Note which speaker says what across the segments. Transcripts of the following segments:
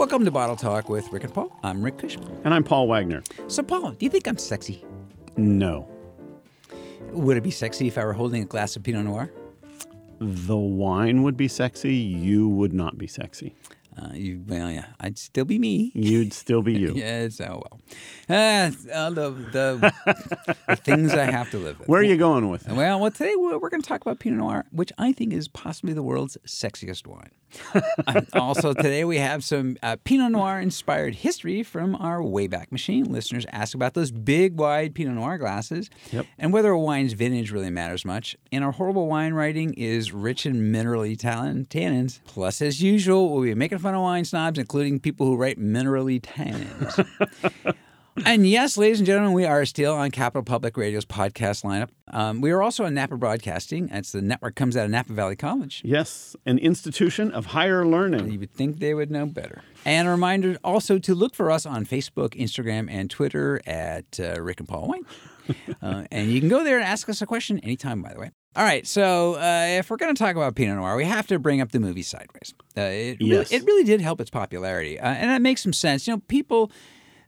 Speaker 1: Welcome to Bottle Talk with Rick and Paul. I'm Rick Cushman.
Speaker 2: And I'm Paul Wagner.
Speaker 1: So, Paul, do you think I'm sexy?
Speaker 2: No.
Speaker 1: Would it be sexy if I were holding a glass of Pinot Noir?
Speaker 2: The wine would be sexy. You would not be sexy.
Speaker 1: Uh, you, well, yeah, I'd still be me.
Speaker 2: You'd still be you.
Speaker 1: yes, oh well. Uh, uh, the, the, the things I have to live with.
Speaker 2: Where are you going with it?
Speaker 1: Well, well, today we're, we're going to talk about Pinot Noir, which I think is possibly the world's sexiest wine. Also, today we have some uh, Pinot Noir inspired history from our Wayback Machine. Listeners ask about those big, wide Pinot Noir glasses
Speaker 2: Yep.
Speaker 1: and whether a wine's vintage really matters much. And our horrible wine writing is rich in minerally talent, tannins. Plus, as usual, we'll be making fun of wine snobs, including people who write minerally tannins. And yes, ladies and gentlemen, we are still on Capital Public Radio's podcast lineup. Um, we are also on Napa Broadcasting. That's the network comes out of Napa Valley College.
Speaker 2: Yes, an institution of higher learning.
Speaker 1: You would think they would know better. And a reminder also to look for us on Facebook, Instagram, and Twitter at uh, Rick and Paul Wine. uh, and you can go there and ask us a question anytime, by the way. All right, so uh, if we're going to talk about Pinot Noir, we have to bring up the movie Sideways. Uh, it, really, it really did help its popularity, uh, and that makes some sense. You know, people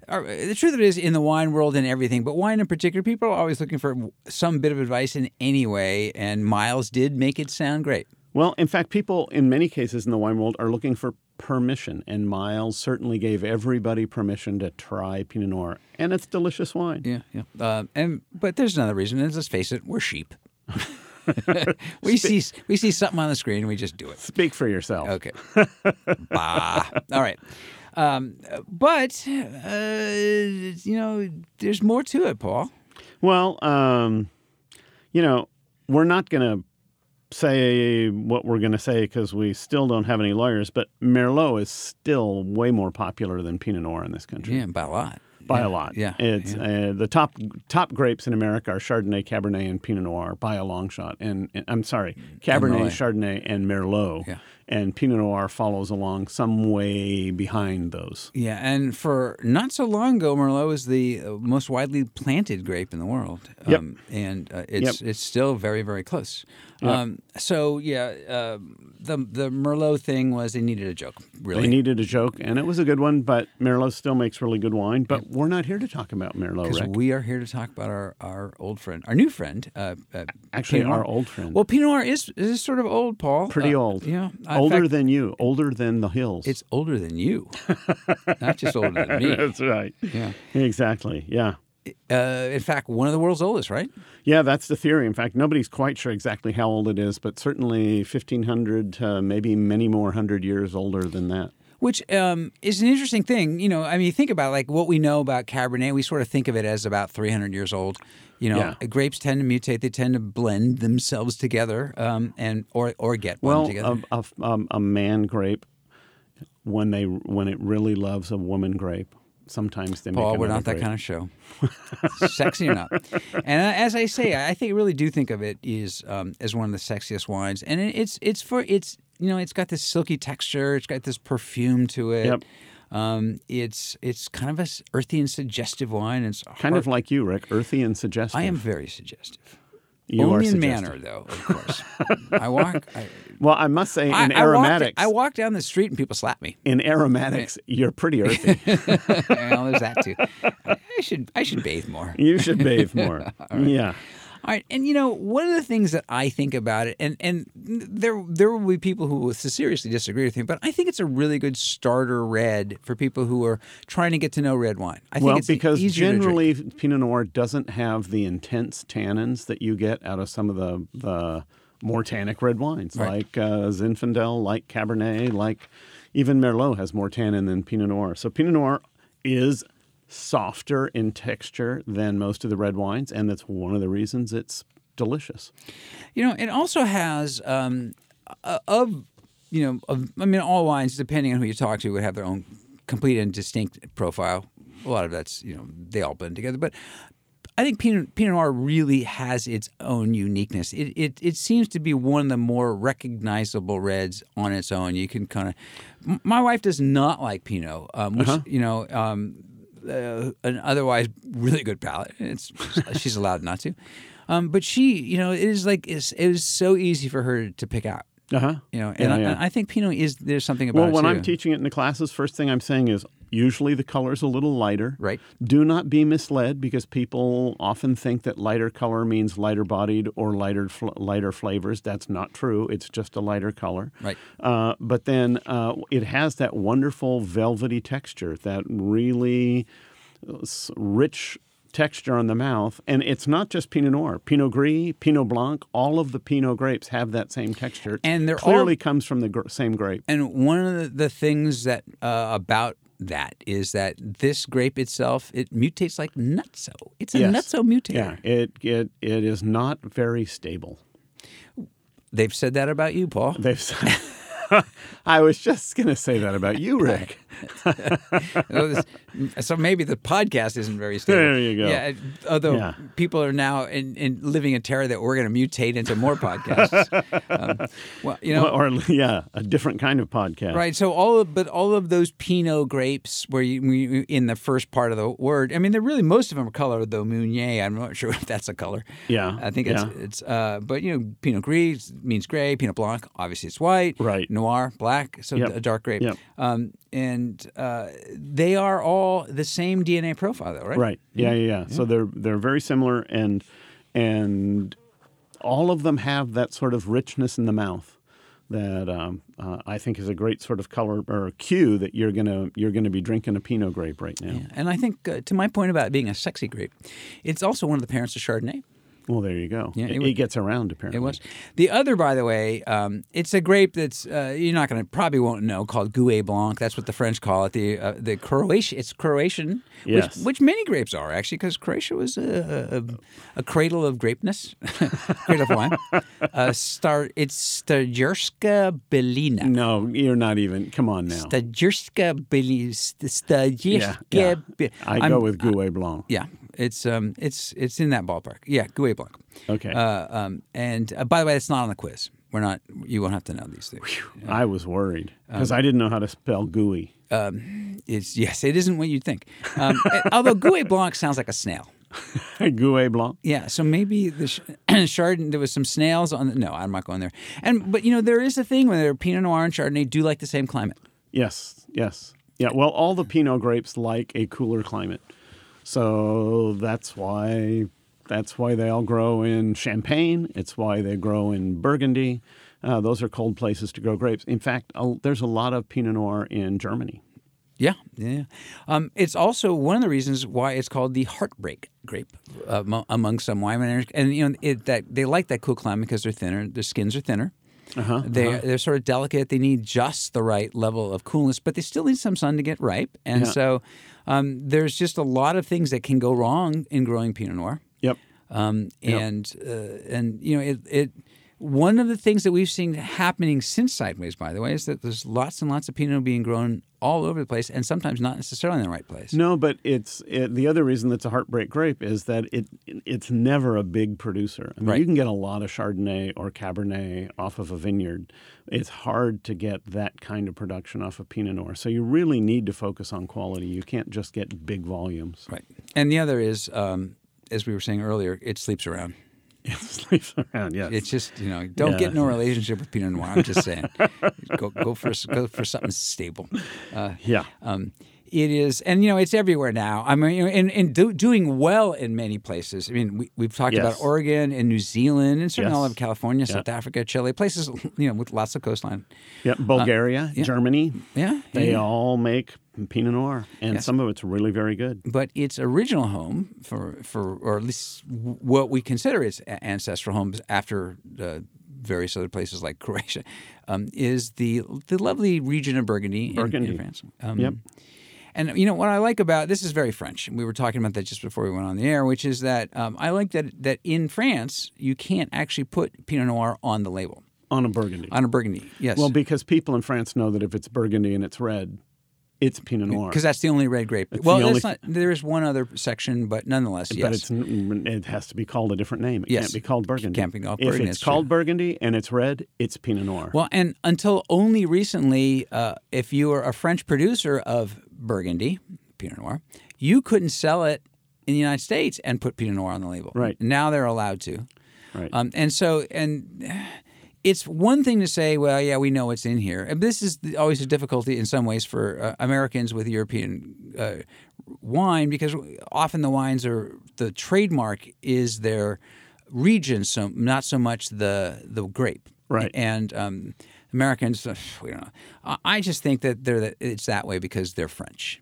Speaker 1: are, the truth of it is in the wine world and everything, but wine in particular, people are always looking for some bit of advice in any way, and Miles did make it sound great.
Speaker 2: Well, in fact, people in many cases in the wine world are looking for permission, and Miles certainly gave everybody permission to try Pinot Noir, and it's delicious wine.
Speaker 1: Yeah, yeah. Uh, and but there's another reason. And let's face it, we're sheep. we see we see something on the screen, and we just do it.
Speaker 2: Speak for yourself.
Speaker 1: Okay. bah. All right. Um, but uh, you know, there's more to it, Paul.
Speaker 2: Well, um, you know, we're not going to say what we're going to say because we still don't have any lawyers, but Merlot is still way more popular than Pinot Noir in this country.
Speaker 1: Yeah, by a lot.
Speaker 2: By
Speaker 1: Yeah,
Speaker 2: a lot.
Speaker 1: Yeah.
Speaker 2: It's
Speaker 1: yeah.
Speaker 2: Uh, the top top grapes in America are Chardonnay, Cabernet, and Pinot Noir by a long shot. And, and I'm sorry, Cabernet, Chardonnay, and Merlot.
Speaker 1: Yeah.
Speaker 2: And Pinot Noir follows along some way behind those.
Speaker 1: Yeah, and for not so long ago, Merlot is the uh, most widely planted grape in the world.
Speaker 2: Yep.
Speaker 1: Um, and uh, it's it's still very very close. Um, so yeah, uh, the the Merlot thing was they needed a joke. Really,
Speaker 2: They needed a joke, and it was a good one. But Merlot still makes really good wine. But we're not here to talk about Merlot,
Speaker 1: because we are here to talk about our, our old friend, our new friend. Uh, uh,
Speaker 2: Actually,
Speaker 1: Pinot
Speaker 2: our
Speaker 1: Noir.
Speaker 2: old friend.
Speaker 1: Well, Pinot Noir is is sort of old, Paul.
Speaker 2: Pretty
Speaker 1: Uh,
Speaker 2: old.
Speaker 1: Yeah, in
Speaker 2: older
Speaker 1: fact,
Speaker 2: than you, older than the hills.
Speaker 1: it's older than you, not just older than me.
Speaker 2: That's right.
Speaker 1: Yeah.
Speaker 2: Exactly. Yeah.
Speaker 1: Uh, in fact, one of the world's oldest, right?
Speaker 2: Yeah, that's the theory. In fact, nobody's quite sure exactly how old it is, but certainly 1500 to maybe many more hundred years older than that.
Speaker 1: Which um, is an interesting thing. You know, I mean, think about like what we know about Cabernet. We sort of think of it as about 300 years old. You know,
Speaker 2: Yeah.
Speaker 1: grapes tend to mutate; they tend to blend themselves together, um, and or or get blended
Speaker 2: Well,
Speaker 1: together.
Speaker 2: a, a, um, a man grape, when they when it really loves a woman grape, sometimes they make
Speaker 1: Paul, we're not that kind of show. Sexy or not. And uh, as I say, I think really do think of it is um, as one of the sexiest wines, and it's it's for it's you know it's got this silky texture, it's got this perfume to it.
Speaker 2: Yep.
Speaker 1: Um, it's it's kind of a earthy and suggestive wine. It's
Speaker 2: Kind of like you, Rick, earthy and suggestive.
Speaker 1: I am very suggestive.
Speaker 2: You
Speaker 1: Only
Speaker 2: are
Speaker 1: in
Speaker 2: suggestive.
Speaker 1: manner, though, of course. I walk. I,
Speaker 2: Well, I must say, in
Speaker 1: I, I walk,
Speaker 2: aromatics,
Speaker 1: I walk down the street and people slap me.
Speaker 2: in aromatics, you're pretty earthy.
Speaker 1: well, there's that too. I should I should bathe more.
Speaker 2: you should bathe more. Yeah.
Speaker 1: All right, and you know one of the things that I think about it, and and there there will be people who will seriously disagree with me, but I think it's a really good starter red for people who are trying to get to know red wine. I think
Speaker 2: Well,
Speaker 1: it's
Speaker 2: because generally Pinot Noir doesn't have the intense tannins that you get out of some of the the more tannic red wines,
Speaker 1: Right.
Speaker 2: like uh, Zinfandel, like Cabernet, like even Merlot has more tannin than Pinot Noir. So Pinot Noir is softer in texture than most of the red wines, and that's one of the reasons it's delicious.
Speaker 1: You know, it also has um, uh, of you know, of, I mean, all wines, depending on who you talk to, would have their own complete and distinct profile. A lot of that's you know they all blend together, but I think Pinot, Pinot Noir really has its own uniqueness. It, it it seems to be one of the more recognizable reds on its own. You can kind of. My wife does not like Pinot, um, which you know. Um, uh, an otherwise really good palate. It's she's allowed not to, um, but she, you know, it is like it's, it is so easy for her to pick out.
Speaker 2: Uh-huh.
Speaker 1: You know, and
Speaker 2: Yeah,
Speaker 1: I,
Speaker 2: yeah.
Speaker 1: and I think Pinot is there's something about
Speaker 2: Well,
Speaker 1: it
Speaker 2: when. I'm teaching it in the classes, first thing I'm saying is usually the color is a little lighter.
Speaker 1: Right.
Speaker 2: Do not be misled because people often think that lighter color means lighter bodied or lighter fl- lighter flavors. That's not true. It's just a lighter color.
Speaker 1: Right.
Speaker 2: Uh, but then uh, it has that wonderful velvety texture, that really uh, rich texture on the mouth. And it's not just Pinot Noir. Pinot Gris, Pinot Blanc, all of the Pinot grapes have that same texture.
Speaker 1: And they're
Speaker 2: clearly
Speaker 1: all-
Speaker 2: comes from the gr- same grape.
Speaker 1: And one of the, the things that uh, about that is that this grape itself it mutates like nutso. It's a
Speaker 2: Yes.
Speaker 1: nutso mutator.
Speaker 2: Yeah, it, it it is not very stable.
Speaker 1: They've said that about you, Paul.
Speaker 2: They've said, I was just going to say that about you, Rick.
Speaker 1: so maybe the podcast isn't very stable.
Speaker 2: There you go.
Speaker 1: Yeah, although
Speaker 2: Yeah.
Speaker 1: people are now in, in living in terror that we're going to mutate into more podcasts. um, well, you know,
Speaker 2: or yeah, a different kind of podcast.
Speaker 1: Right. So all of, but all of those Pinot grapes, where you, you in the first part of the word, I mean, they're really most of them are colored though Meunier. I'm not sure if that's a color.
Speaker 2: Yeah,
Speaker 1: I think it's
Speaker 2: yeah.
Speaker 1: it's. Uh, but you know, Pinot Gris means gray. Pinot Blanc, obviously, it's white.
Speaker 2: Right.
Speaker 1: Noir, black. So
Speaker 2: Yep.
Speaker 1: a dark grape.
Speaker 2: Yep.
Speaker 1: Um, and uh, they are all the same DNA profile, though, right?
Speaker 2: Right. Yeah, yeah, yeah. So they're they're very similar, and and all of them have that sort of richness in the mouth that um, uh, I think is a great sort of color or cue that you're gonna you're gonna be drinking a Pinot grape right now.
Speaker 1: Yeah. And I think, uh, to my point about being a sexy grape, it's also one of the parents of Chardonnay.
Speaker 2: Well, there you go.
Speaker 1: Yeah,
Speaker 2: it,
Speaker 1: it
Speaker 2: it gets around apparently.
Speaker 1: It was the other, by the way. Um, it's a grape that's uh, you're not going to probably won't know called Gouais Blanc. That's what the French call it. The uh, the Croatian. It's Croatian,
Speaker 2: Yes.
Speaker 1: which, which many grapes are actually, because Croatia was a, a, a cradle of grapeness, cradle of wine. Uh, star. It's Stajerska Belina.
Speaker 2: No, you're not even. Come on now.
Speaker 1: Stajerska Belina. Stajerska.
Speaker 2: Yeah, yeah.
Speaker 1: Be-
Speaker 2: I
Speaker 1: I'm-
Speaker 2: go with Gouais Blanc.
Speaker 1: Yeah, it's um, it's it's in that ballpark. Yeah, Gouais Blanc.
Speaker 2: Okay.
Speaker 1: Uh, um, and uh, by the way, it's not on the quiz. We're not. You won't have to know these things.
Speaker 2: I was worried because
Speaker 1: Um,
Speaker 2: I didn't know how to spell gooey.
Speaker 1: It's yes, it isn't what you'd think. Um, although Gouais Blanc sounds like a snail.
Speaker 2: Gouais Blanc.
Speaker 1: Yeah, so maybe the sh- Chardonnay there was some snails on. The, no, I'm not going there. And but you know there is a thing where Pinot Noir and Chardonnay do like the same climate.
Speaker 2: Yes, yes. Yeah, well, all the Pinot grapes like a cooler climate. So that's why that's why they all grow in Champagne. It's why they grow in Burgundy. Uh, those are cold places to grow grapes. In fact, there's a lot of Pinot Noir in Germany.
Speaker 1: Yeah, yeah. Um, it's also one of the reasons why it's called the heartbreak grape uh, among some winemakers. And you know it, that they like that cool climate because they're thinner. Their skins are thinner.
Speaker 2: Uh-huh,
Speaker 1: They they're sort of delicate. They need just the right level of coolness, but they still need some sun to get ripe. And
Speaker 2: Yeah.
Speaker 1: so um, there's just a lot of things that can go wrong in growing Pinot Noir.
Speaker 2: Yep.
Speaker 1: Um,
Speaker 2: Yep.
Speaker 1: and uh, and you know it it one of the things that we've seen happening since Sideways, by the way, is that there's lots and lots of Pinot being grown all over the place, and sometimes not necessarily in the right place.
Speaker 2: No, but it's it, the other reason that's a heartbreak grape is that it it's never a big producer. I mean,
Speaker 1: Right.
Speaker 2: you can get a lot of Chardonnay or Cabernet off of a vineyard. It's hard to get that kind of production off of Pinot Noir. So you really need to focus on quality. You can't just get big volumes.
Speaker 1: Right. And the other is, um, as we were saying earlier, it sleeps around.
Speaker 2: Sleeps around. Yes.
Speaker 1: It's just you know don't
Speaker 2: Yeah.
Speaker 1: get in a relationship with Pinot Noir. I'm just saying, go go for go for something stable. Uh,
Speaker 2: yeah.
Speaker 1: Um, it is, and you know, it's everywhere now. I mean, you know, and, and do, doing well in many places. I mean, we, we've talked
Speaker 2: Yes.
Speaker 1: about Oregon and New Zealand, and certainly all of California, South Africa, Chile, places you know with lots of coastline.
Speaker 2: Yep. Bulgaria,
Speaker 1: Uh, yeah.
Speaker 2: Germany,
Speaker 1: Yeah,
Speaker 2: they
Speaker 1: yeah.
Speaker 2: all make Pinot Noir, and
Speaker 1: Yes.
Speaker 2: some of it's really very good.
Speaker 1: But its original home for for, or at least what we consider its ancestral homes after uh, various other places like Croatia, um, is the the lovely region of Burgundy, in- In,
Speaker 2: Burgundy.
Speaker 1: France. Um,
Speaker 2: Yep.
Speaker 1: And you know what I like about this is very French. We were talking about that just before we went on the air, which is that um, I like that that in France you can't actually put Pinot Noir on the label
Speaker 2: On a Burgundy.
Speaker 1: on a Burgundy. Yes,
Speaker 2: well, because people in France know that if it's Burgundy and it's red, it's Pinot Noir.
Speaker 1: because that's the only red grape.
Speaker 2: It's
Speaker 1: well,
Speaker 2: the only-
Speaker 1: not. There is one other section, but nonetheless,
Speaker 2: But
Speaker 1: yes.
Speaker 2: it's it has to be called a different name. It
Speaker 1: Yes.
Speaker 2: can't be called Burgundy.
Speaker 1: can't be called
Speaker 2: If
Speaker 1: Burgundy,
Speaker 2: it's
Speaker 1: that's
Speaker 2: called
Speaker 1: true.
Speaker 2: Burgundy and it's red, it's Pinot Noir.
Speaker 1: Well, and until only recently, uh, if you were a French producer of Burgundy, Pinot Noir, you couldn't sell it in the United States and put Pinot Noir on the label.
Speaker 2: Right.
Speaker 1: Now they're allowed to.
Speaker 2: right.
Speaker 1: Um, and so, and it's one thing to say, well, yeah, we know what's in here. And this is the- always a difficulty in some ways for uh, Americans with European uh, wine because often the wines are the trademark is their region, so not so much the the grape.
Speaker 2: Right.
Speaker 1: And um, Americans, we don't know. I- I just think that they're that it's that way because they're French,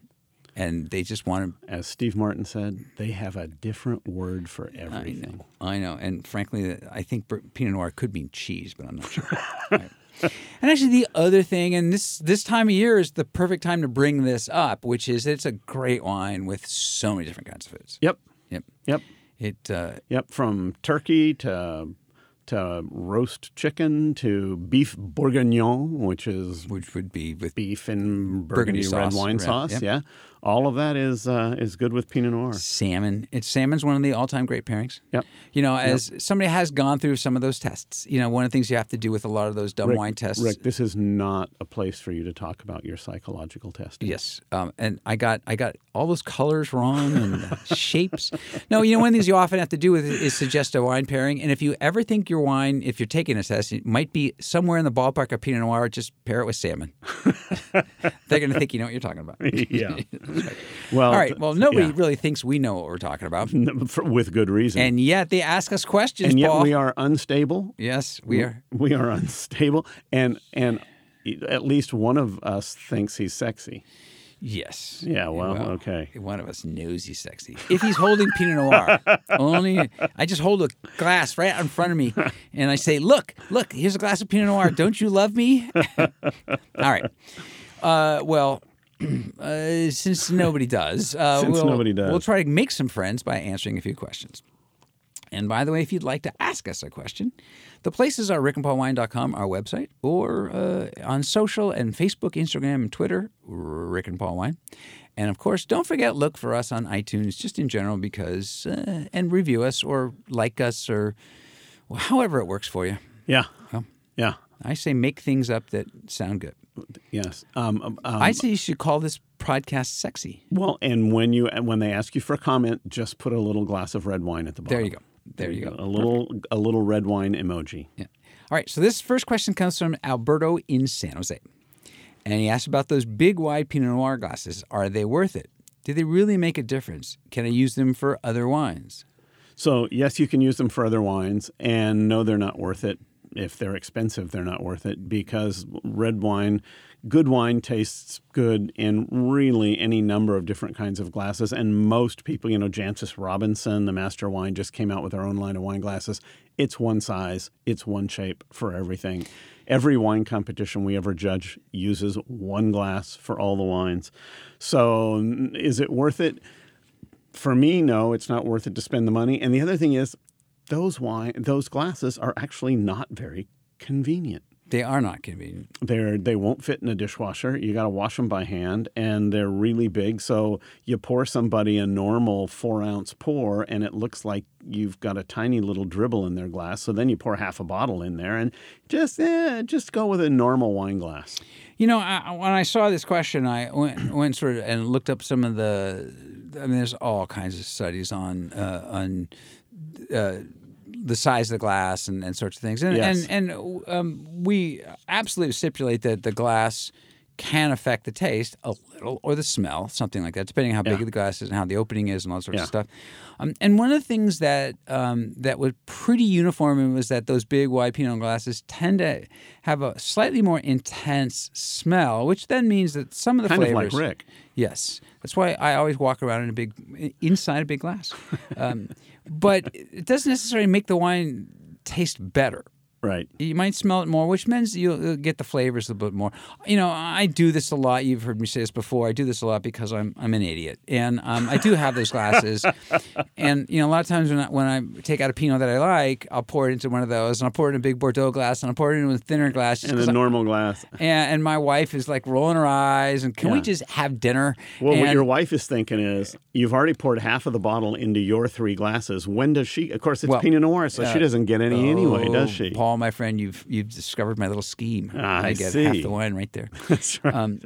Speaker 1: and they just want to
Speaker 2: As Steve Martin said, they have a different word for
Speaker 1: I
Speaker 2: everything.
Speaker 1: know. I know. And frankly, I think Pinot Noir could mean cheese, but I'm not sure. Right. And actually, the other thing, and this this time of year is the perfect time to bring this up, which is it's a great wine with so many different kinds of foods.
Speaker 2: Yep.
Speaker 1: Yep.
Speaker 2: Yep.
Speaker 1: It uh,
Speaker 2: Yep. From turkey to to roast chicken to beef bourguignon, which is
Speaker 1: which would be with
Speaker 2: beef and
Speaker 1: Burgundy
Speaker 2: burgundy, red wine
Speaker 1: right,
Speaker 2: sauce.
Speaker 1: yep.
Speaker 2: Yeah. All of that is uh, is good with Pinot Noir.
Speaker 1: salmon. It's salmon's one of the all-time great pairings.
Speaker 2: Yep.
Speaker 1: You know, as somebody has gone through some of those tests, you know, one of the things you have to do with a lot of those dumb
Speaker 2: Rick,
Speaker 1: wine tests.
Speaker 2: Rick, this is not a place for you to talk about your psychological testing.
Speaker 1: Yes, um, and I got I got all those colors wrong and shapes. No, you know one of the things you often have to do with it is suggest a wine pairing. And if you ever think your wine, if you're taking a test, it might be somewhere in the ballpark of Pinot Noir, just pair it with salmon. They're going to think you know what you're talking about.
Speaker 2: yeah. Well,
Speaker 1: All right. Well, nobody
Speaker 2: yeah.
Speaker 1: really thinks we know what we're talking about,
Speaker 2: with good reason.
Speaker 1: and yet they ask us questions.
Speaker 2: and yet
Speaker 1: Paul.
Speaker 2: we are unstable.
Speaker 1: Yes, we are.
Speaker 2: We are unstable, and and at least one of us thinks he's sexy.
Speaker 1: Yes.
Speaker 2: Yeah, well, okay.
Speaker 1: One of us knows he's sexy. If he's holding Pinot Noir, only I just hold a glass right in front of me, and I say, "Look, look, here's a glass of Pinot Noir. Don't you love me?" All right. Uh, well, uh, since nobody does, uh,
Speaker 2: Since
Speaker 1: we'll,
Speaker 2: nobody does.
Speaker 1: we'll try to make some friends by answering a few questions. And by the way, if you'd like to ask us a question, the places are rickandpaulwine.com, our website, or uh, on social and Facebook, Instagram, and Twitter, Rick and Paul Wine. And of course, don't forget look for us on iTunes, just in general, because uh, and review us or like us or well, however it works for you.
Speaker 2: Yeah,
Speaker 1: Well,
Speaker 2: yeah,
Speaker 1: I say make things up that sound good.
Speaker 2: Yes. Um, um, um,
Speaker 1: I say you should call this podcast sexy.
Speaker 2: well, and when you and when they ask you for a comment, just put a little glass of red wine at the bottom.
Speaker 1: There you go. There you go.
Speaker 2: A little a little red wine emoji.
Speaker 1: Yeah. All right. So this first question comes from Alberto in San Jose. And he asked about those big wide Pinot Noir glasses. Are they worth it? Do they really make a difference? Can I use them for other wines?
Speaker 2: So yes, you can use them for other wines, and no, they're not worth it. If they're expensive, they're not worth it because red wine, good wine tastes good in really any number of different kinds of glasses. And most people, you know, Jancis Robinson, the master wine, just came out with their own line of wine glasses. It's one size, it's one shape for everything. Every wine competition we ever judge uses one glass for all the wines. So is it worth it? for me, no, it's not worth it to spend the money. And the other thing is, those wine, those glasses are actually not very convenient.
Speaker 1: They are not convenient.
Speaker 2: They're they won't fit in a dishwasher. You got to wash them by hand, and they're really big. So you pour somebody a normal four ounce pour, and it looks like you've got a tiny little dribble in their glass. So then you pour half a bottle in there, and just eh, just go with a normal wine glass.
Speaker 1: You know, I, when I saw this question, I went, went sort of and looked up some of the. I mean, there's all kinds of studies on uh, on uh, the size of the glass and, and sorts of things, and
Speaker 2: Yes.
Speaker 1: and and um, we absolutely stipulate that the glass can affect the taste a little or the smell, something like that, depending on how
Speaker 2: Yeah.
Speaker 1: big the glass is and how the opening is and all sorts
Speaker 2: Yeah.
Speaker 1: of stuff. Um, and one of the things that um, that was pretty uniform was that those big wide Pinot glasses tend to have a slightly more intense smell, which then means that some of the
Speaker 2: Kind
Speaker 1: flavors.
Speaker 2: of like Rick.
Speaker 1: Yes, that's why I always walk around in a big inside a big glass. Um, but it doesn't necessarily make the wine taste better.
Speaker 2: Right.
Speaker 1: You might smell it more, which means you'll get the flavors a little bit more. You know, I do this a lot. You've heard me say this before. I do this a lot because I'm I'm an idiot, and um, I do have those glasses. and you know, a lot of times when I, when I take out a Pinot that I like, I'll pour it into one of those, and I'll pour it in a big Bordeaux glass, and I'll pour it into a thinner glass.
Speaker 2: And a
Speaker 1: I-
Speaker 2: normal glass.
Speaker 1: and, and my wife is like rolling her eyes, and can we just have dinner?
Speaker 2: Well, what your wife is thinking is, you've already poured half of the bottle into your three glasses. When does she? Of course, it's
Speaker 1: Well,
Speaker 2: Pinot Noir, so
Speaker 1: uh,
Speaker 2: she doesn't get any anyway,
Speaker 1: Oh,
Speaker 2: does she?
Speaker 1: Paul, my friend, you've you've discovered my little scheme.
Speaker 2: Ah, I
Speaker 1: get half the wine right there.
Speaker 2: That's right.
Speaker 1: Um,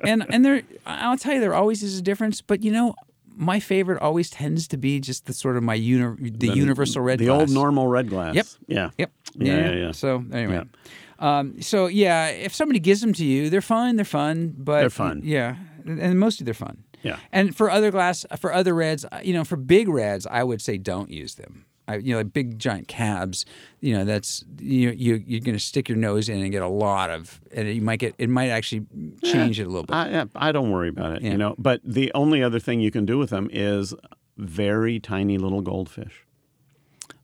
Speaker 1: and and there, I'll tell you, there always is a difference. But you know, my favorite always tends to be just the sort of my uni- the, universal red glass.
Speaker 2: the
Speaker 1: glass.
Speaker 2: old normal red glass.
Speaker 1: Yep.
Speaker 2: Yeah.
Speaker 1: Yep.
Speaker 2: Yeah, yeah, yeah.
Speaker 1: So anyway, um, so yeah, if somebody gives them to you, they're fine. They're fun, but
Speaker 2: They're fun.
Speaker 1: Yeah, and mostly they're fun.
Speaker 2: Yeah.
Speaker 1: And for other glass, for other reds, you know, for big reds, I would say don't use them. I, you know, like big giant cabs. You know, that's you you you're going to stick your nose in and get a lot of, and you might get it might actually change it a little bit.
Speaker 2: I, I don't worry about it,
Speaker 1: Yeah.
Speaker 2: you know. But the only other thing you can do with them is very tiny little goldfish.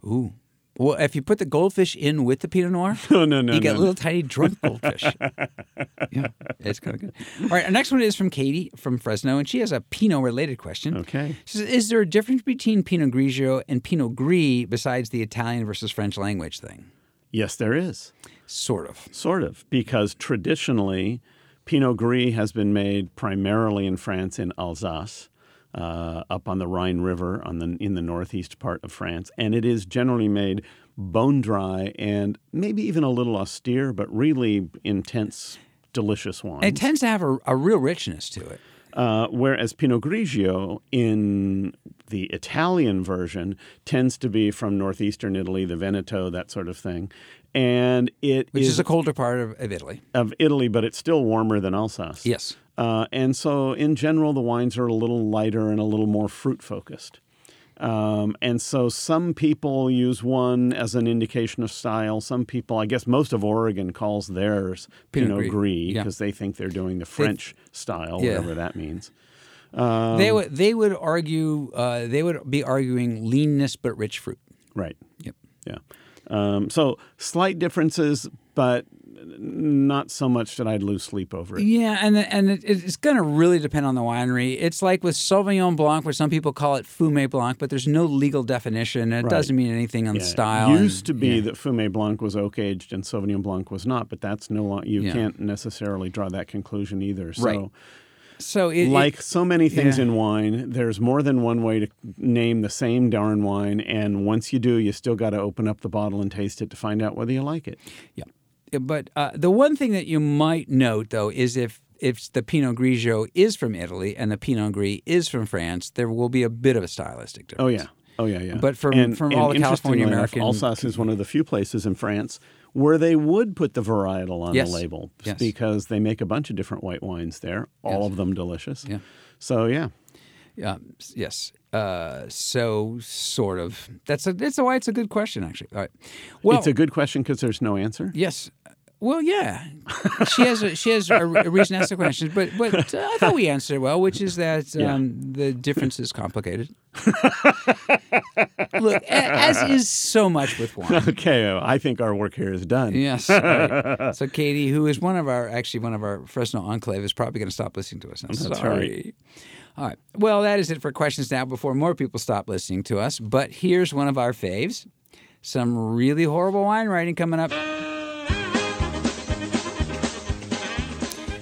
Speaker 1: Ooh. Well, if you put the goldfish in with the Pinot Noir,
Speaker 2: No, no, no,
Speaker 1: you get
Speaker 2: no.
Speaker 1: little tiny drunk goldfish. yeah, it's kind of good. All right, our next one is from Katie from Fresno, and she has a Pinot related question.
Speaker 2: Okay.
Speaker 1: She says, "Is there a difference between Pinot Grigio and Pinot Gris besides the Italian versus French language thing?"
Speaker 2: Yes, there is.
Speaker 1: Sort of.
Speaker 2: Sort of, because traditionally, Pinot Gris has been made primarily in France in Alsace, uh, up on the Rhine River on the in the northeast part of France, and it is generally made bone dry and maybe even a little austere, but really intense, delicious wine.
Speaker 1: It tends to have a, a real richness to it.
Speaker 2: Uh, whereas Pinot Grigio in the Italian version tends to be from northeastern Italy, the Veneto, that sort of thing, and it
Speaker 1: Which is, a colder part of, of Italy.
Speaker 2: of Italy, but it's still warmer than Alsace.
Speaker 1: Yes.
Speaker 2: Uh, and so, in general, the wines are a little lighter and a little more fruit focused. Um, and so, some people use one as an indication of style. Some people, I guess, most of Oregon calls theirs
Speaker 1: Pinot
Speaker 2: Pinot,
Speaker 1: Gris,
Speaker 2: Gris
Speaker 1: yeah.
Speaker 2: because they think they're doing the French style,
Speaker 1: Yeah.
Speaker 2: whatever that means.
Speaker 1: they would they would argue uh, they would be arguing leanness but rich fruit.
Speaker 2: Right.
Speaker 1: Yep.
Speaker 2: Yeah. Um, so slight differences, but not so much that I'd lose sleep over it.
Speaker 1: Yeah, and and it, it's going to really depend on the winery. It's like with Sauvignon Blanc, where some people call it Fumé Blanc, but there's no legal definition. It
Speaker 2: Right.
Speaker 1: doesn't mean anything on
Speaker 2: Yeah.
Speaker 1: style.
Speaker 2: It used
Speaker 1: and-
Speaker 2: to be
Speaker 1: yeah.
Speaker 2: that Fumé Blanc was oak aged and Sauvignon Blanc was not, but that's no longer. You
Speaker 1: Yeah.
Speaker 2: can't necessarily draw that conclusion either. So,
Speaker 1: Right. so. It, it-
Speaker 2: like so many things
Speaker 1: yeah.
Speaker 2: in wine, there's more than one way to name the same darn wine, and once you do, you still got to open up the bottle and taste it to find out whether you like it.
Speaker 1: Yeah. But uh, the one thing that you might note, though, is if if the Pinot Grigio is from Italy and the Pinot Gris is from France, there will be a bit of a stylistic difference.
Speaker 2: Oh yeah. Oh yeah, yeah.
Speaker 1: But from-
Speaker 2: and,
Speaker 1: from
Speaker 2: and
Speaker 1: all the California American-
Speaker 2: Alsace is one of the few places in France where they would put the varietal on
Speaker 1: Yes.
Speaker 2: the label
Speaker 1: Yes.
Speaker 2: because they make a bunch of different white wines there, all
Speaker 1: Yes.
Speaker 2: of them delicious.
Speaker 1: Yeah.
Speaker 2: So yeah,
Speaker 1: Yeah. Yes. Uh, so sort of. That's a. That's why it's a good question, actually. All right. Well,
Speaker 2: it's a good question because there's no answer.
Speaker 1: yes. Well, yeah. she has a, she has a, a reason to ask the question, but but uh, I thought we answered it well, which is that
Speaker 2: Yeah.
Speaker 1: um, the difference is complicated. Look, a- as is so much with wine.
Speaker 2: Okay, I think our work here is done.
Speaker 1: Yes. right. So Katie, who is one of our actually one of our Fresno enclave, is probably going to stop listening to us. I'm
Speaker 2: That's
Speaker 1: sorry. All right. Well, that is it for questions now. Before more people stop listening to us, but here's one of our faves: some really horrible wine writing coming up.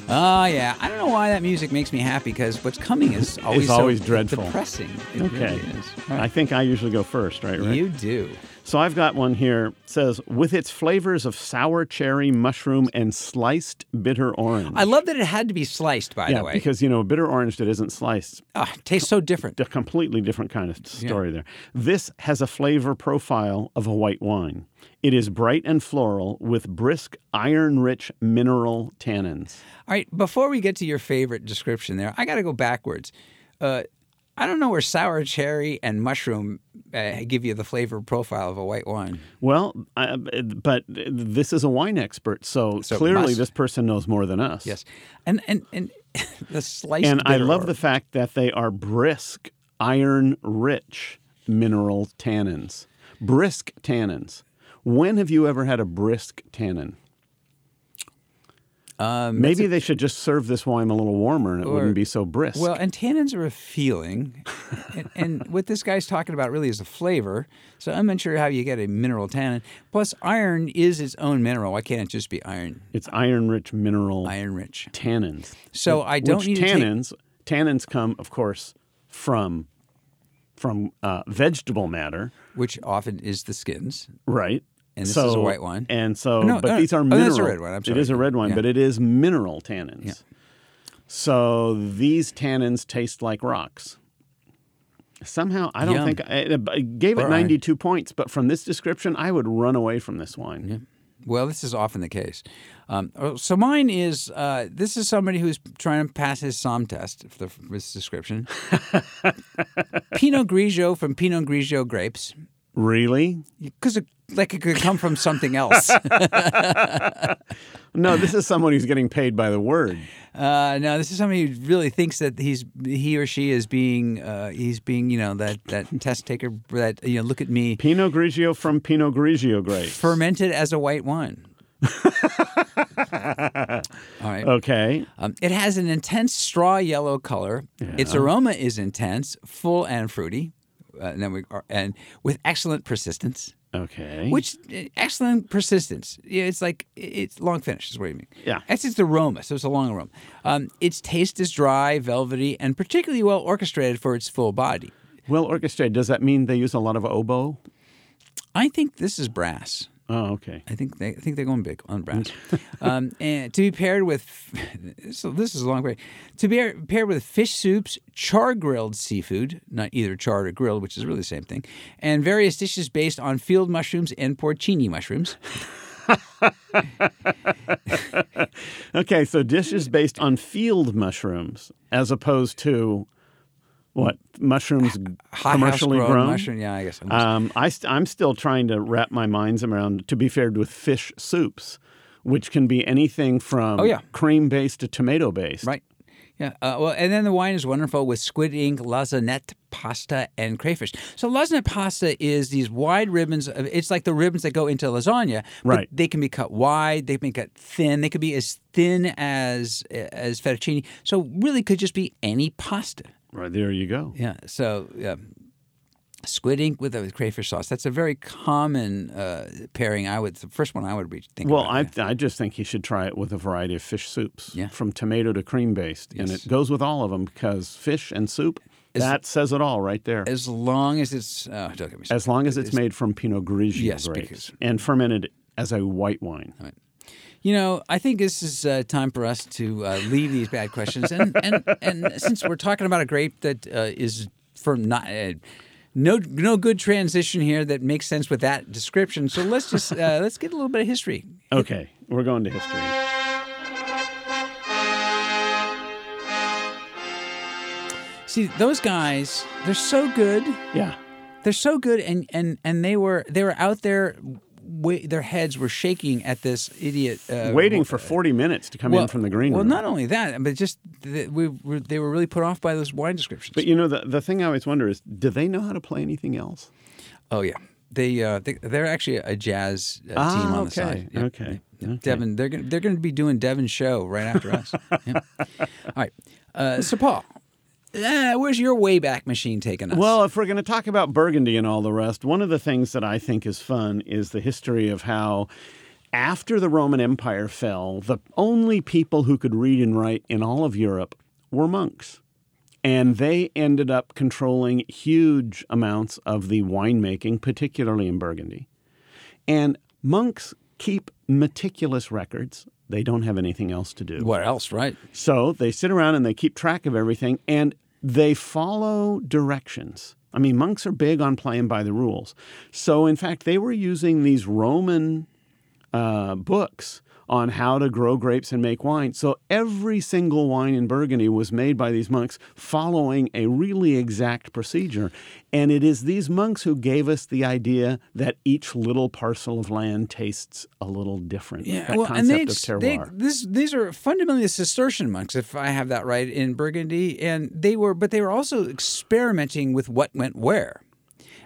Speaker 1: Oh yeah, I don't know why that music makes me happy because what's coming is always, so
Speaker 2: always dreadful.
Speaker 1: depressing. It
Speaker 2: Okay.
Speaker 1: really. All
Speaker 2: I think I usually go first, right? Rick?
Speaker 1: You do.
Speaker 2: So I've got one here. It says with its flavors of sour cherry, mushroom, and sliced bitter orange.
Speaker 1: I love that it had to be sliced. By
Speaker 2: yeah,
Speaker 1: the way,
Speaker 2: because you know a bitter orange that isn't sliced
Speaker 1: Ah, tastes so different.
Speaker 2: a completely different kind of story there. This has a flavor profile of a white wine. It is bright and floral with brisk, iron rich mineral tannins.
Speaker 1: All right, before we get to your favorite description there, I got to go backwards. Uh, I don't know where sour cherry and mushroom uh, give you the flavor profile of a white wine.
Speaker 2: Well, I, but this is a wine expert, so,
Speaker 1: So
Speaker 2: clearly this person knows more than us.
Speaker 1: Yes, and and and the sliced.
Speaker 2: And I love
Speaker 1: or-
Speaker 2: the fact that they are brisk, iron rich mineral tannins. Brisk tannins. When have you ever had a brisk tannin?
Speaker 1: Um,
Speaker 2: Maybe they should just serve this wine a little warmer and it
Speaker 1: Or-
Speaker 2: wouldn't be so brisk.
Speaker 1: well, and tannins are a feeling, and, and what this guy's talking about really is a flavor. So I'm not sure how you get a mineral tannin. Plus, iron is its own mineral. Why can't it just be iron?
Speaker 2: it's iron rich mineral
Speaker 1: Iron rich.
Speaker 2: tannins.
Speaker 1: So I don't
Speaker 2: Which
Speaker 1: need to take-
Speaker 2: tannins, tannins come, of course, from from uh, vegetable matter,
Speaker 1: which often is the skins.
Speaker 2: right?
Speaker 1: And this
Speaker 2: so,
Speaker 1: is a white wine.
Speaker 2: And so,
Speaker 1: No,
Speaker 2: but these are
Speaker 1: oh,
Speaker 2: mineral.
Speaker 1: that's a red wine. I'm sorry.
Speaker 2: is a red wine,
Speaker 1: Yeah.
Speaker 2: but it is mineral tannins.
Speaker 1: Yeah.
Speaker 2: So these tannins taste like rocks. Somehow, I don't
Speaker 1: Yum.
Speaker 2: think I, I gave it
Speaker 1: Or I-
Speaker 2: 92 points, but from this description, I would run away from this wine.
Speaker 1: Well, this is often the case. Um, oh, so mine is uh, this is somebody who's trying to pass his SOM test for the- for this description. Pinot Grigio from Pinot Grigio grapes,
Speaker 2: Really?
Speaker 1: because like it could come from something else.
Speaker 2: No, this is someone who's getting paid by the word.
Speaker 1: Uh, no, this is somebody who really thinks that he's he or she is being uh, he's being you know that that test taker that you know look at me
Speaker 2: Pinot Grigio from Pinot Grigio grapes.
Speaker 1: fermented as a white wine. All right.
Speaker 2: Okay.
Speaker 1: Um, it has an intense straw yellow color. Its aroma is intense, full and fruity, uh, and, then we, are- and with excellent persistence.
Speaker 2: Okay.
Speaker 1: Which uh, excellent persistence? Yeah, it's like it's long finish. Is what you mean?
Speaker 2: Yeah.
Speaker 1: That's its aroma. So it's a long aroma. Um, its taste is dry, velvety, and particularly well orchestrated for its full body.
Speaker 2: well orchestrated. Does that mean they use a lot of oboe?
Speaker 1: I think this is brass.
Speaker 2: Oh, okay.
Speaker 1: I think they I think they're going big on brass. um, and to be paired with so this is a long way. To be paired with fish soups, char grilled seafood, not either charred or grilled, which is really the same thing, and various dishes based on field mushrooms and porcini mushrooms.
Speaker 2: Okay, so dishes based on field mushrooms as opposed to what mushrooms commercially
Speaker 1: grown mushroom. Yeah, I guess.
Speaker 2: Um, I st- I'm still trying to wrap my minds around to be paired with fish soups, which can be anything from
Speaker 1: Oh, yeah.
Speaker 2: cream based to tomato based.
Speaker 1: Right. Yeah. Uh, well, and then the wine is wonderful with squid ink, lasagette pasta, and crayfish. So lasagette pasta is these wide ribbons. Of, it's like the ribbons that go into lasagna. but
Speaker 2: Right.
Speaker 1: They can be cut wide. They can be cut thin. They could be as thin as as fettuccine. So really, could just be any pasta.
Speaker 2: Right there you go.
Speaker 1: Yeah. So yeah. Squid ink with a crayfish sauce. That's a very common uh, pairing. I would the first one I would be thinking.
Speaker 2: Well, I, I just think you should try it with a variety of fish soups,
Speaker 1: Yeah.
Speaker 2: from tomato to cream based, and it goes with all of them because fish and soup that says it all right there.
Speaker 1: as long as it's uh, don't get me
Speaker 2: As long as it's made from Pinot Grigio
Speaker 1: Yes,
Speaker 2: grapes
Speaker 1: because-
Speaker 2: and fermented as a white wine.
Speaker 1: You know, I think this is uh, time for us to uh, leave these bad questions, and and, and since we're talking about a grape that uh, is from not. No, no good transition here that makes sense with that description. So let's just uh, let's get a little bit of history.
Speaker 2: Okay, we're going to history.
Speaker 1: See, those guys, they're so good.
Speaker 2: Yeah.
Speaker 1: They're so good, and and and they were they were out there. Wa- their heads were shaking at this idiot. Uh,
Speaker 2: Waiting for 40 minutes to come in from the green
Speaker 1: Well,
Speaker 2: room.
Speaker 1: Well, not only that, but just th- we were, they were really put off by those wine descriptions.
Speaker 2: But you know, the, the thing I always wonder is do they know how to play anything else?
Speaker 1: Oh yeah, they uh, they they're actually a jazz uh,
Speaker 2: Ah,
Speaker 1: team on the side. Yeah,
Speaker 2: okay,
Speaker 1: yeah.
Speaker 2: okay.
Speaker 1: Devin, they're gonna they're gonna be doing Devin's show right after us. Yeah. All right, uh, so Paul, uh, where's your Wayback Machine taking us?
Speaker 2: Well, if we're going to talk about Burgundy and all the rest, one of the things that I think is fun is the history of how, after the Roman Empire fell, the only people who could read and write in all of Europe were monks. And they ended up controlling huge amounts of the winemaking, particularly in Burgundy. And monks keep meticulous records. They don't have anything else to do.
Speaker 1: what else, right?
Speaker 2: So they sit around and they keep track of everything and they follow directions. I mean, monks are big on playing by the rules. So, in fact, they were using these Roman uh, books on how to grow grapes and make wine. So, every single wine in Burgundy was made by these monks following a really exact procedure. And it is these monks who gave us the idea that each little parcel of land tastes a little different.
Speaker 1: Yeah,
Speaker 2: that
Speaker 1: well,
Speaker 2: concept
Speaker 1: and they,
Speaker 2: of terroir.
Speaker 1: they this these are fundamentally the Cistercian monks, if I have that right, in Burgundy, and they were, but they were also experimenting with what went where.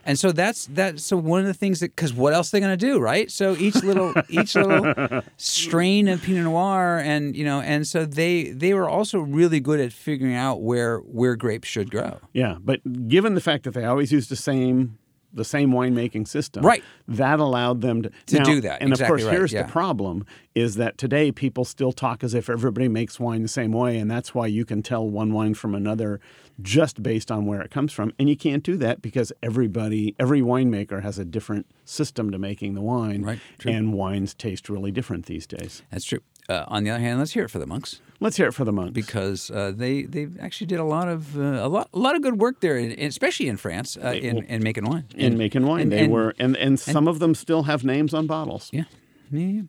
Speaker 1: And so that's that. So one of the things that because what else are they going to do, right? So each little each little strain of Pinot Noir, and you know, and so they they were also really good at figuring out where where grapes should grow.
Speaker 2: Yeah, but given the fact that they always use the same the same winemaking system,
Speaker 1: Right.
Speaker 2: that allowed them to,
Speaker 1: To
Speaker 2: Now-
Speaker 1: do that,
Speaker 2: And
Speaker 1: exactly
Speaker 2: of course,
Speaker 1: right,
Speaker 2: here's
Speaker 1: yeah.
Speaker 2: the problem: is that today people still talk as if everybody makes wine the same way, and that's why you can tell one wine from another just based on where it comes from. And you can't do that because everybody, every winemaker has a different system to making the wine,
Speaker 1: Right, true.
Speaker 2: and wines taste really different these days.
Speaker 1: That's true. Uh, on the other hand, let's hear it for the monks
Speaker 2: Let's hear it for the monks.
Speaker 1: because uh, they they actually did a lot of uh, a lot a lot of good work there, in, especially in France, uh, in, in making wine.
Speaker 2: in
Speaker 1: And-
Speaker 2: making wine,
Speaker 1: and-
Speaker 2: they
Speaker 1: and-
Speaker 2: were, and, and some of them still have names on bottles,
Speaker 1: Yeah, yeah. yeah.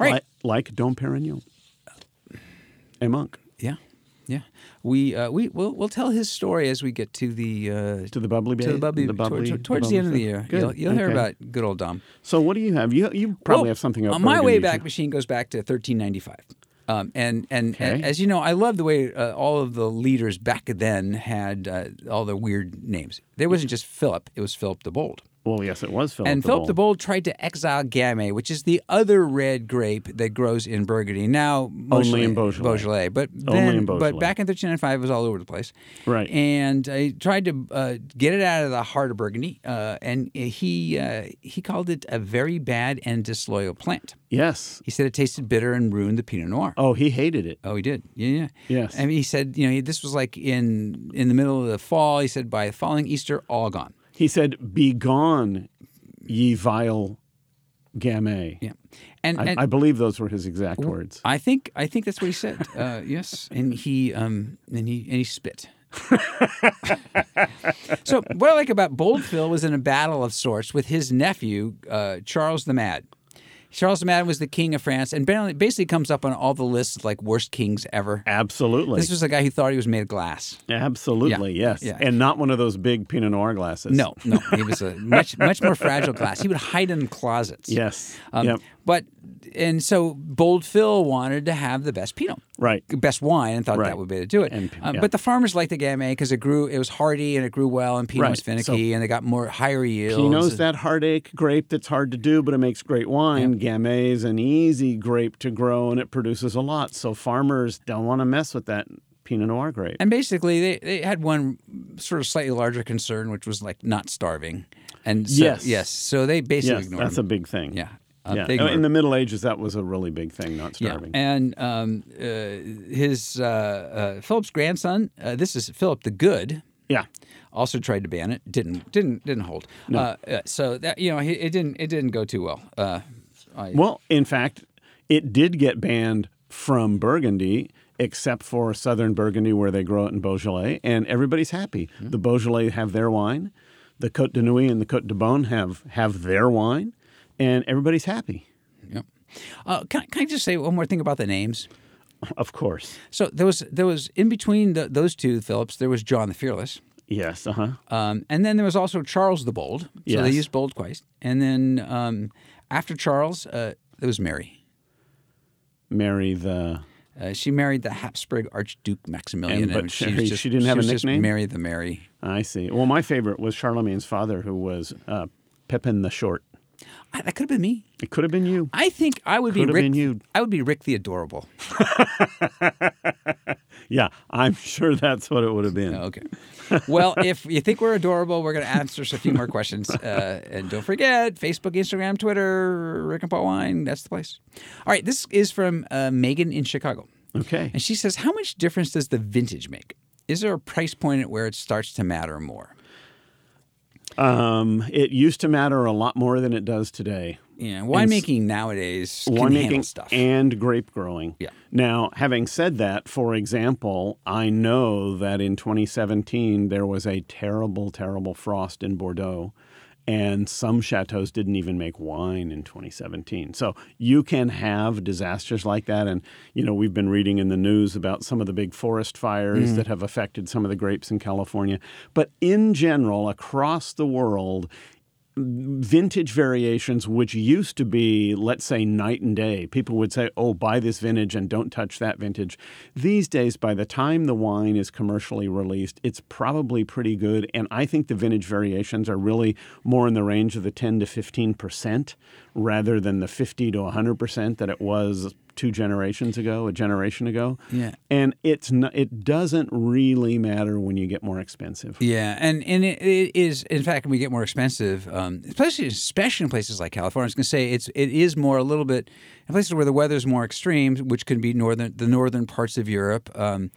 Speaker 1: All right.
Speaker 2: like, like Dom Perignon, a monk.
Speaker 1: Yeah, yeah. We uh, we we'll, we'll tell his story as we get to the uh,
Speaker 2: To the bubbly
Speaker 1: to the bubbly,
Speaker 2: the bubbly-
Speaker 1: towards, towards
Speaker 2: the
Speaker 1: the end of the year.
Speaker 2: Good.
Speaker 1: You'll, you'll hear
Speaker 2: Okay.
Speaker 1: about good old Dom.
Speaker 2: So what do you have? You you probably
Speaker 1: Well,
Speaker 2: have something up.
Speaker 1: on my way back machine goes back to 1395. Um, and, and, and
Speaker 2: Okay.
Speaker 1: as you know, I love the way uh, all of the leaders back then had uh, all the weird names. There wasn't just Philip; it was Philip the Bold.
Speaker 2: Well, yes, it was Philip.
Speaker 1: and
Speaker 2: the
Speaker 1: Philip
Speaker 2: Bold.
Speaker 1: the Bold tried to exile Gamay, which is the other red grape that grows in Burgundy. Now, mostly
Speaker 2: in Beaujolais.
Speaker 1: but
Speaker 2: Only
Speaker 1: then,
Speaker 2: in
Speaker 1: but back in 1395, it was all over the place.
Speaker 2: Right.
Speaker 1: And he tried to uh, get it out of the heart of Burgundy, uh, and he uh, he called it a very bad and disloyal plant.
Speaker 2: Yes.
Speaker 1: He said it tasted bitter and ruined the Pinot Noir.
Speaker 2: Oh, he hated it.
Speaker 1: Oh, he did. Yeah, yeah.
Speaker 2: Yes.
Speaker 1: I mean, he said, you know, he, this was like in in the middle of the fall. He said, by the following Easter, all gone.
Speaker 2: He said, "Begone, ye vile gamay."
Speaker 1: Yeah. And,
Speaker 2: I,
Speaker 1: and
Speaker 2: I believe those were his exact words.
Speaker 1: I think I think that's what he said. Uh, yes, and he um and he and he spit. so what I like about Bold Phil was in a battle of sorts with his nephew uh, Charles the Mad. Charles the Mad was the king of France, and basically comes up on all the lists of like worst kings ever.
Speaker 2: Absolutely.
Speaker 1: This was a guy who thought he was made of glass.
Speaker 2: Absolutely,
Speaker 1: Yeah,
Speaker 2: yes.
Speaker 1: yeah.
Speaker 2: And not one of those big Pinot Noir glasses.
Speaker 1: No, no, he was a much much more fragile glass. He would hide in closets.
Speaker 2: Yes.
Speaker 1: Um,
Speaker 2: yep.
Speaker 1: But and so Bold Phil wanted to have the best Pinot.
Speaker 2: Right.
Speaker 1: best wine and thought
Speaker 2: Right.
Speaker 1: that would be to do it.
Speaker 2: And-
Speaker 1: Um,
Speaker 2: yeah.
Speaker 1: But the farmers liked the Gamay because it grew, it was hardy and it grew well, and Pinot
Speaker 2: Right.
Speaker 1: was finicky, and they got more higher yields.
Speaker 2: Pinot's that heartache grape that's hard to do, but it makes great wine. Gamay's an easy grape to grow, and it produces a lot. So farmers don't want to mess with that Pinot Noir grape.
Speaker 1: And basically, they, they had one sort of slightly larger concern, which was like not starving. And so,
Speaker 2: Yes.
Speaker 1: yes, so they basically
Speaker 2: yes, that's
Speaker 1: him.
Speaker 2: a big thing.
Speaker 1: yeah.
Speaker 2: Yeah. In the Middle Ages, that was a really big thing, not
Speaker 1: Yeah,
Speaker 2: starving.
Speaker 1: and um, uh, his uh, uh, Philip's grandson, uh, this is Philip the Good,
Speaker 2: yeah.
Speaker 1: also tried to ban it. Didn't didn't didn't hold. Uh, uh, so that you know, it didn't it didn't go too well. I,
Speaker 2: Well, in fact, it did get banned from Burgundy, except for southern Burgundy where they grow it in Beaujolais, and everybody's happy.
Speaker 1: Hmm.
Speaker 2: The Beaujolais have their wine, the Côte de Nuits and the Côte de Beaune have have their wine, and everybody's happy.
Speaker 1: Yep. Uh, can, I- can I just say one more thing about the names?
Speaker 2: Of course.
Speaker 1: So there was there was in between the, those two Phillips, there was John the Fearless,
Speaker 2: Yes. Uh huh.
Speaker 1: um, and then there was also Charles the Bold. So they used bold twice, and then um, after Charles, uh, there was Mary.
Speaker 2: Mary the.
Speaker 1: Uh, she married the Habsburg Archduke Maximilian,
Speaker 2: And- but
Speaker 1: was
Speaker 2: she-
Speaker 1: just-
Speaker 2: she didn't have a nickname?
Speaker 1: Mary the Mary.
Speaker 2: I see. Well, my favorite was Charlemagne's father, who was uh, Pepin the Short.
Speaker 1: I, that could have been me.
Speaker 2: It could have been you.
Speaker 1: I think I would
Speaker 2: Could
Speaker 1: be
Speaker 2: have
Speaker 1: Rick.
Speaker 2: been you.
Speaker 1: I would be Rick the Adorable.
Speaker 2: Yeah, I'm sure that's what it would have been.
Speaker 1: Okay. Well, if you think we're adorable, we're going to answer a few more questions. Uh, and don't forget Facebook, Instagram, Twitter, Rick and Paul Wine. That's the place. All right. This is from uh, Megan in Chicago.
Speaker 2: Okay.
Speaker 1: And she says, How much difference does the vintage make? Is there a price point at where it starts to matter more?
Speaker 2: Um, it used to matter a lot more than it does today.
Speaker 1: Yeah, winemaking nowadays can handle stuff.
Speaker 2: and grape growing.
Speaker 1: Yeah.
Speaker 2: Now, having said that, for example, I know that in 2017 there was a terrible, terrible frost in Bordeaux, and some chateaus didn't even make wine in 2017. So you can have disasters like that, and you know we've been reading in the news about some of the big forest fires mm. that have affected some of the grapes in California. But in general, across the world, vintage variations, which used to be, let's say, night and day. People would say, oh, buy this vintage and don't touch that vintage. These days, by the time the wine is commercially released, it's probably pretty good. And I think the vintage variations are really more in the range of the 10 to 15% rather than the 50 to 100% that it was two generations ago, a generation ago.
Speaker 1: Yeah.
Speaker 2: And it's not, it doesn't really matter when you get more expensive.
Speaker 1: Yeah, and and it, it is in fact when we get more expensive, um, especially especially in places like California. I was going to say it's it is more a little bit in places where the weather is more extreme, which can be northern the northern parts of Europe. Um,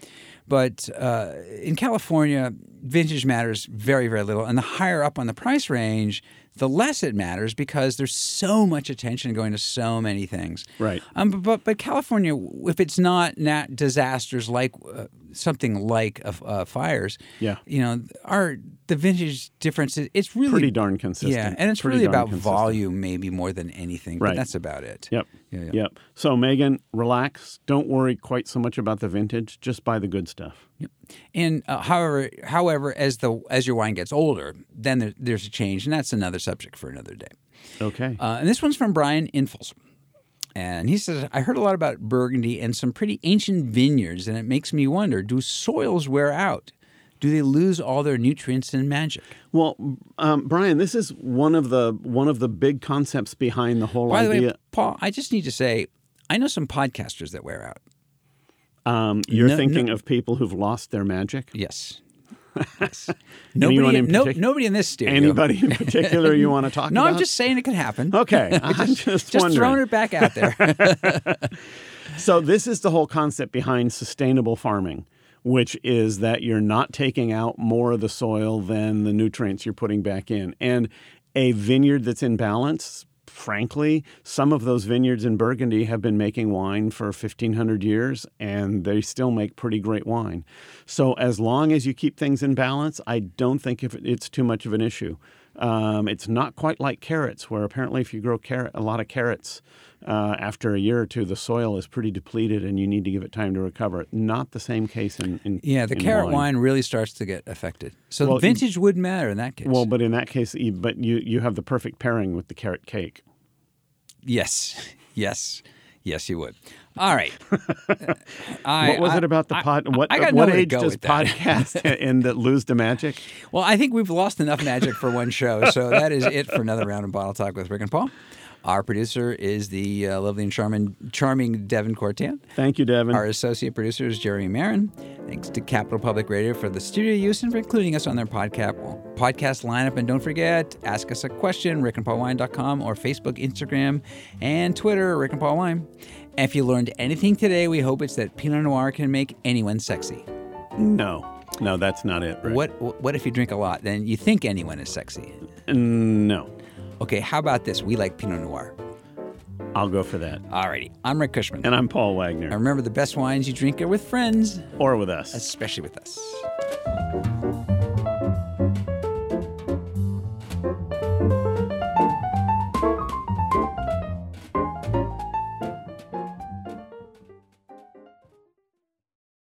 Speaker 1: but uh, in California, vintage matters very very little, and the higher up on the price range, the less it matters because there's so much attention going to so many things.
Speaker 2: Right.
Speaker 1: Um, but, but California, if it's not nat- disasters like uh, something like uh, uh, fires,
Speaker 2: Yeah.
Speaker 1: you know, our the vintage difference is it's really
Speaker 2: Pretty darn consistent.
Speaker 1: Yeah, and it's
Speaker 2: Pretty
Speaker 1: really about
Speaker 2: consistent.
Speaker 1: volume maybe more than anything. But
Speaker 2: Right.
Speaker 1: that's about it.
Speaker 2: Yep.
Speaker 1: Yeah, yeah.
Speaker 2: Yep. So Megan, relax. Don't worry quite so much about the vintage. Just buy the good stuff.
Speaker 1: And uh, however, however, as the as your wine gets older, then there, there's a change, and that's another subject for another day.
Speaker 2: Okay.
Speaker 1: Uh, and this one's from Brian Infels. And he says, I heard a lot about Burgundy and some pretty ancient vineyards, and it makes me wonder do soils wear out? Do they lose all their nutrients and magic?
Speaker 2: well, um, Brian, this is one of the one of the big concepts behind the whole
Speaker 1: By the
Speaker 2: idea.
Speaker 1: way, Paul, I just need to say, I know some podcasters that wear out.
Speaker 2: Um, you're
Speaker 1: no-
Speaker 2: thinking of people who've lost their magic.
Speaker 1: Yes. Yes. Nobody,
Speaker 2: in
Speaker 1: no, nobody in this studio.
Speaker 2: Anybody in particular you want to talk
Speaker 1: No,
Speaker 2: about?
Speaker 1: No, I'm just saying it could happen.
Speaker 2: okay. I'm just,
Speaker 1: just
Speaker 2: wondering.
Speaker 1: throwing it back out there.
Speaker 2: So this is the whole concept behind sustainable farming, which is that you're not taking out more of the soil than the nutrients you're putting back in. And a vineyard that's in balance, frankly, some of those vineyards in Burgundy have been making wine for 1500 years and they still make pretty great wine. So as long as you keep things in balance, I don't think it's too much of an issue. Um, it's not quite like carrots, where apparently if you grow carrot, a lot of carrots, uh, after a year or two, the soil is pretty depleted and you need to give it time to recover. Not the same case in, in
Speaker 1: yeah, the
Speaker 2: in
Speaker 1: carrot wine. really starts to get affected. So
Speaker 2: Well,
Speaker 1: vintage wouldn't matter in that case.
Speaker 2: Well, but in that case, but you you have the perfect pairing with the carrot cake.
Speaker 1: yes, yes, yes, you would. All right. I,
Speaker 2: what was
Speaker 1: I-
Speaker 2: it about the
Speaker 1: I-
Speaker 2: pod? What
Speaker 1: I got
Speaker 2: what age does podcast and that lose the magic?
Speaker 1: Well, I think we've lost enough magic for one show, so that is it for another round of bottle talk with Rick and Paul. Our producer is the uh, lovely and charming, charming Devin Cortan.
Speaker 2: Thank you, Devin.
Speaker 1: Our associate producer is Jeremy Marin. Thanks to Capital Public Radio for the studio use and for including us on their podcast podcast lineup. And don't forget, ask us a question, rickandpaulwine.com or Facebook, Instagram, and Twitter, Rick and Paul Wine. And if you learned anything today, we hope it's that Pinot Noir can make anyone sexy.
Speaker 2: No, no, that's not it. Rick.
Speaker 1: What what if you drink a lot? Then you think anyone is sexy.
Speaker 2: No,
Speaker 1: Okay, how about this? We like Pinot Noir.
Speaker 2: I'll go for that.
Speaker 1: Alrighty, I'm Rick Kushman.
Speaker 2: And I'm Paul
Speaker 1: And
Speaker 2: Wagner,
Speaker 1: remember, the best wines you drink are with friends,
Speaker 2: or with us.
Speaker 1: especially with us.